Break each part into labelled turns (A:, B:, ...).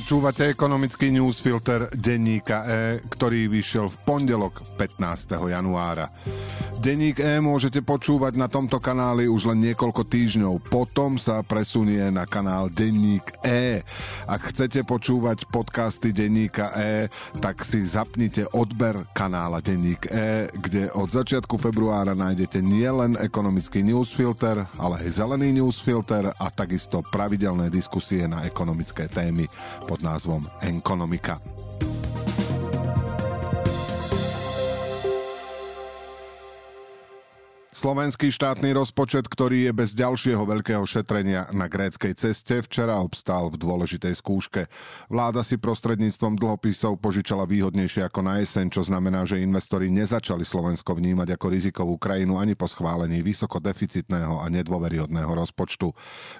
A: Počúvate ekonomický newsfilter denníka E, ktorý vyšiel v pondelok 15. januára. Denník E môžete počúvať na tomto kanáli už len niekoľko týždňov, potom sa presunie na kanál Denník E. Ak chcete počúvať podcasty Denníka E, tak si zapnite odber kanála Denník E, kde od začiatku februára nájdete nielen ekonomický newsfilter, ale aj zelený newsfilter a takisto pravidelné diskusie na ekonomické témy pod názvom Enkonomika. Slovenský štátny rozpočet, ktorý je bez ďalšieho veľkého šetrenia na gréckej ceste, včera obstál v dôležitej skúške. Vláda si prostredníctvom dlhopisov požičala výhodnejšie ako na jeseň, čo znamená, že investori nezačali Slovensko vnímať ako rizikovú krajinu ani po schválení vysokodeficitného a nedôveryhodného rozpočtu.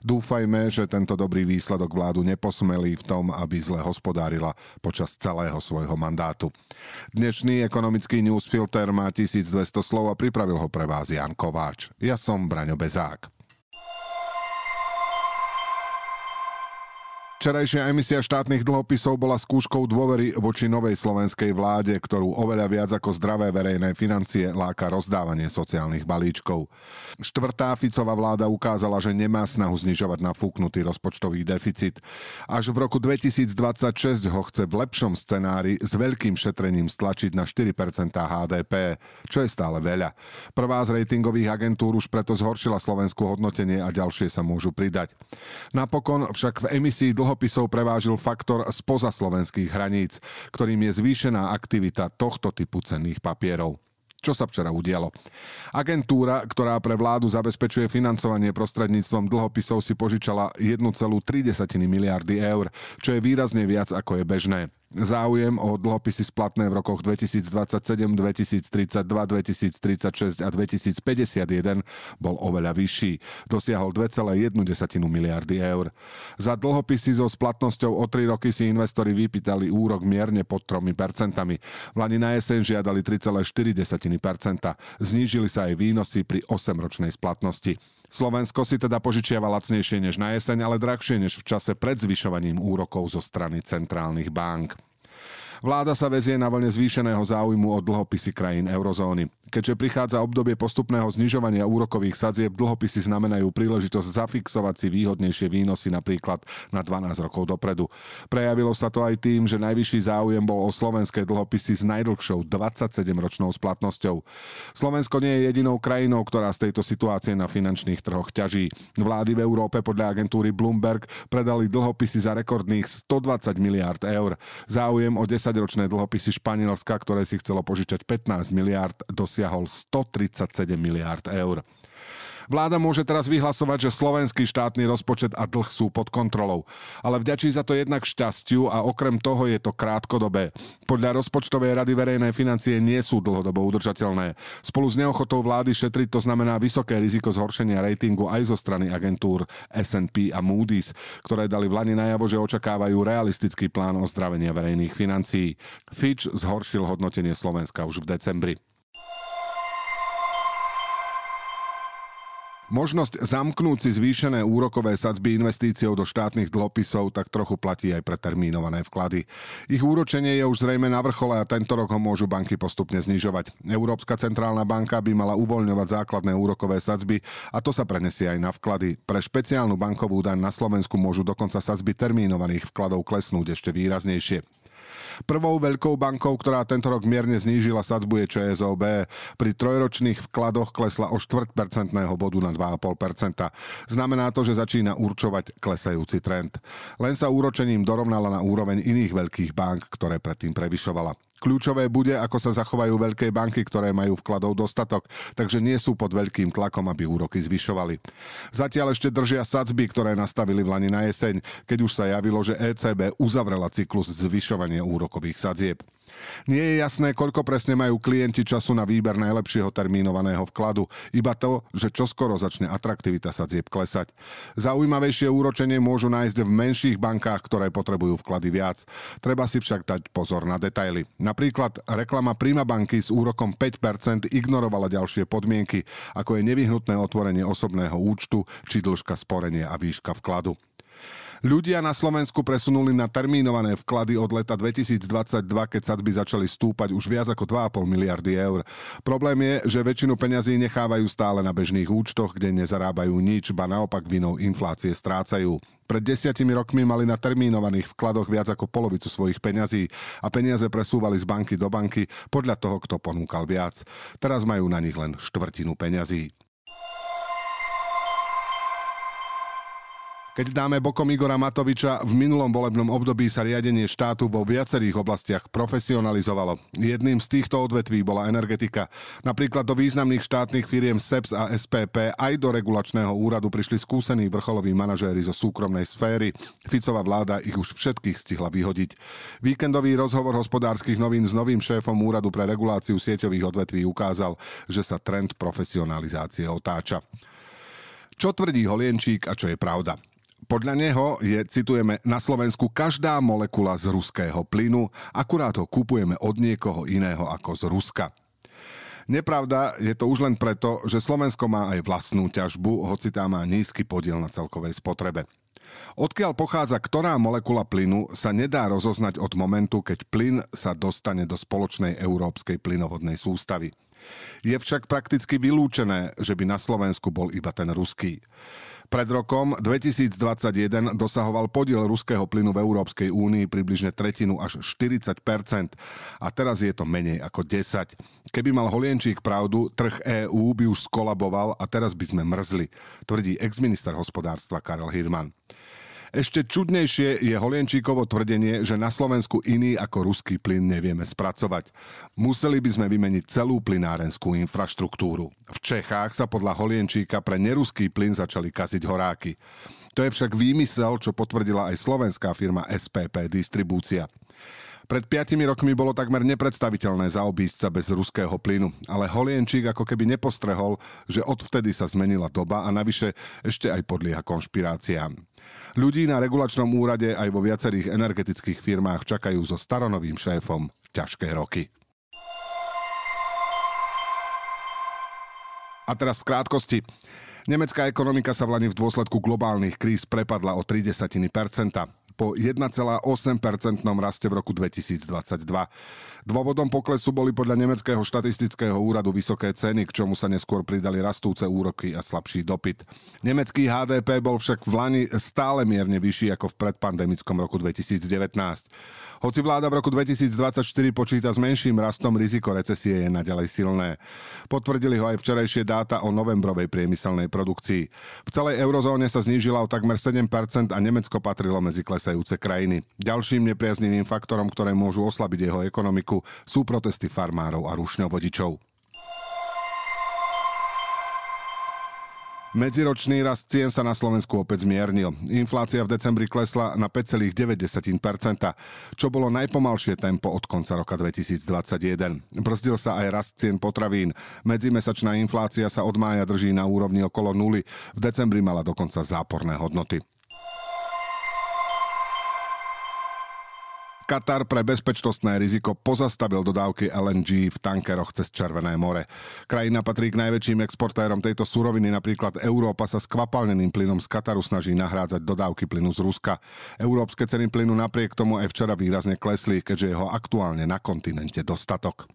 A: Dúfajme, že tento dobrý výsledok vládu neposmelí v tom, aby zle hospodárila počas celého svojho mandátu. Dnešný ekonomický newsfilter má 1200 slov a pripravil ho pre vás Jan Jan Kováč. Ja som Braňo Bezák. Včerajšia emisia štátnych dlhopisov bola skúškou dôvery voči novej slovenskej vláde, ktorú oveľa viac ako zdravé verejné financie láka rozdávanie sociálnych balíčkov. Štvrtá Ficová vláda ukázala, že nemá snahu znižovať nafúknutý rozpočtový deficit. Až v roku 2026 ho chce v lepšom scenári s veľkým šetrením stlačiť na 4% HDP, čo je stále veľa. Prvá z ratingových agentúr už preto zhoršila slovenskú hodnotenie a ďalšie sa môžu pridať. Napokon však v emisii dlho dlhopisov prevážil faktor spoza slovenských hraníc, ktorým je zvýšená aktivita tohto typu cenných papierov. Čo sa včera udialo? Agentúra, ktorá pre vládu zabezpečuje financovanie prostredníctvom dlhopisov, si požičala 1,3 miliardy eur, čo je výrazne viac ako je bežné. Záujem o dlhopisy splatné v rokoch 2027, 2032, 2036 a 2051 bol oveľa vyšší. Dosiahol 2,1 miliardy eur. Za dlhopisy so splatnosťou o 3 roky si investori vypýtali úrok mierne pod 3 V Lani na jeseň žiadali 3,4 Znížili sa aj výnosy pri 8-ročnej splatnosti. Slovensko si teda požičiava lacnejšie než na jeseň, ale drahšie než v čase pred zvyšovaním úrokov zo strany centrálnych bank. Vláda sa vezie na vlne zvýšeného záujmu o dlhopisy krajín eurozóny. Keďže prichádza obdobie postupného znižovania úrokových sadzieb, dlhopisy znamenajú príležitosť zafixovať si výhodnejšie výnosy napríklad na 12 rokov dopredu. Prejavilo sa to aj tým, že najvyšší záujem bol o slovenské dlhopisy s najdlhšou 27-ročnou splatnosťou. Slovensko nie je jedinou krajinou, ktorá z tejto situácie na finančných trhoch ťaží. Vlády v Európe podľa agentúry Bloomberg predali dlhopisy za rekordných 120 miliard eur. Záujem o 10 10-ročné dlhopisy Španielska, ktoré si chcelo požičať 15 miliard, dosiahol 137 miliard eur. Vláda môže teraz vyhlasovať, že slovenský štátny rozpočet a dlh sú pod kontrolou. Ale vďačí za to jednak šťastiu a okrem toho je to krátkodobé. Podľa rozpočtovej rady verejné financie nie sú dlhodobo udržateľné. Spolu s neochotou vlády šetriť to znamená vysoké riziko zhoršenia ratingu aj zo strany agentúr S&P a Moody's, ktoré dali v Lani najavo, že očakávajú realistický plán ozdravenia verejných financií. Fitch zhoršil hodnotenie Slovenska už v decembri. Možnosť zamknúť si zvýšené úrokové sadzby investíciou do štátnych dlhopisov tak trochu platí aj pre termínované vklady. Ich úročenie je už zrejme na vrchole a tento rok ho môžu banky postupne znižovať. Európska centrálna banka by mala uvoľňovať základné úrokové sadzby a to sa prenesie aj na vklady. Pre špeciálnu bankovú daň na Slovensku môžu dokonca sadzby termínovaných vkladov klesnúť ešte výraznejšie. Prvou veľkou bankou, ktorá tento rok mierne znížila sadzbu je ČSOB. Pri trojročných vkladoch klesla o 4 percentného bodu na 2,5% Znamená to, že začína určovať klesajúci trend. Len sa úročením dorovnala na úroveň iných veľkých bank, ktoré predtým prevyšovala. Kľúčové bude, ako sa zachovajú veľké banky, ktoré majú vkladov dostatok, takže nie sú pod veľkým tlakom, aby úroky zvyšovali. Zatiaľ ešte držia sadzby, ktoré nastavili v Lani na jeseň, keď už sa javilo, že ECB uzavrela cyklus zvyšovania úrokových sadzieb. Nie je jasné, koľko presne majú klienti času na výber najlepšieho termínovaného vkladu, iba to, že čoskoro začne atraktivita sadzieb klesať. Zaujímavejšie úročenie môžu nájsť v menších bankách, ktoré potrebujú vklady viac. Treba si však dať pozor na detaily. Napríklad reklama Prima banky s úrokom 5% ignorovala ďalšie podmienky, ako je nevyhnutné otvorenie osobného účtu či dĺžka sporenia a výška vkladu. Ľudia na Slovensku presunuli na termínované vklady od leta 2022, keď sadby začali stúpať už viac ako 2,5 miliardy eur. Problém je, že väčšinu peňazí nechávajú stále na bežných účtoch, kde nezarábajú nič, ba naopak vinou inflácie strácajú. Pred desiatimi rokmi mali na termínovaných vkladoch viac ako polovicu svojich peňazí a peniaze presúvali z banky do banky podľa toho, kto ponúkal viac. Teraz majú na nich len štvrtinu peňazí. Keď dáme bokom Igora Matoviča, v minulom volebnom období sa riadenie štátu vo viacerých oblastiach profesionalizovalo. Jedným z týchto odvetví bola energetika. Napríklad do významných štátnych firiem SEPS a SPP aj do regulačného úradu prišli skúsení vrcholoví manažéri zo súkromnej sféry. Ficová vláda ich už všetkých stihla vyhodiť. Víkendový rozhovor hospodárskych novín s novým šéfom úradu pre reguláciu sieťových odvetví ukázal, že sa trend profesionalizácie otáča. Čo tvrdí Holienčík a čo je pravda? Podľa neho je, citujeme, na Slovensku každá molekula z ruského plynu, akurát ho kupujeme od niekoho iného ako z Ruska. Nepravda je to už len preto, že Slovensko má aj vlastnú ťažbu, hoci tá má nízky podiel na celkovej spotrebe. Odkiaľ pochádza ktorá molekula plynu, sa nedá rozoznať od momentu, keď plyn sa dostane do spoločnej európskej plynovodnej sústavy. Je však prakticky vylúčené, že by na Slovensku bol iba ten ruský. Pred rokom 2021 dosahoval podiel ruského plynu v Európskej únii približne tretinu až 40% a teraz je to menej ako 10. Keby mal Holienčík pravdu, trh EÚ by už skolaboval a teraz by sme mrzli, tvrdí exminister hospodárstva Karel Hirman. Ešte čudnejšie je Holienčíkovo tvrdenie, že na Slovensku iný ako ruský plyn nevieme spracovať. Museli by sme vymeniť celú plynárenskú infraštruktúru. V Čechách sa podľa Holienčíka pre neruský plyn začali kaziť horáky. To je však výmysel, čo potvrdila aj slovenská firma SPP Distribúcia. Pred piatimi rokmi bolo takmer nepredstaviteľné zaobísť sa bez ruského plynu, ale Holienčík ako keby nepostrehol, že odvtedy sa zmenila doba a navyše ešte aj podlieha konšpiráciám. Ľudí na regulačnom úrade aj vo viacerých energetických firmách čakajú so staronovým šéfom ťažké roky. A teraz v krátkosti. Nemecká ekonomika sa v Lani v dôsledku globálnych kríz prepadla o 0,3 po 1,8% raste v roku 2022. Dôvodom poklesu boli podľa Nemeckého štatistického úradu vysoké ceny, k čomu sa neskôr pridali rastúce úroky a slabší dopyt. Nemecký HDP bol však v Lani stále mierne vyšší ako v predpandemickom roku 2019. Hoci vláda v roku 2024 počíta s menším rastom, riziko recesie je naďalej silné. Potvrdili ho aj včerajšie dáta o novembrovej priemyselnej produkcii. V celej eurozóne sa znížila o takmer 7% a Nemecko patrilo medzi klesajúce krajiny. Ďalším nepriaznivým faktorom, ktoré môžu oslabiť jeho ekonomiku, sú protesty farmárov a rušňovodičov. Medziročný rast cien sa na Slovensku opäť zmiernil. Inflácia v decembri klesla na 5,9%, čo bolo najpomalšie tempo od konca roka 2021. Brzdil sa aj rast cien potravín. Medzimesačná inflácia sa od mája drží na úrovni okolo nuly. V decembri mala dokonca záporné hodnoty. Katar pre bezpečnostné riziko pozastavil dodávky LNG v tankeroch cez Červené more. Krajina patrí k najväčším exportérom tejto suroviny, napríklad Európa sa s kvapalneným plynom z Kataru snaží nahrádzať dodávky plynu z Ruska. Európske ceny plynu napriek tomu aj včera výrazne klesli, keďže je ho aktuálne na kontinente dostatok.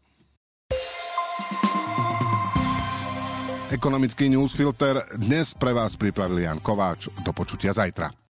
A: Ekonomický newsfilter dnes pre vás pripravil Jan Kováč. Do počutia zajtra.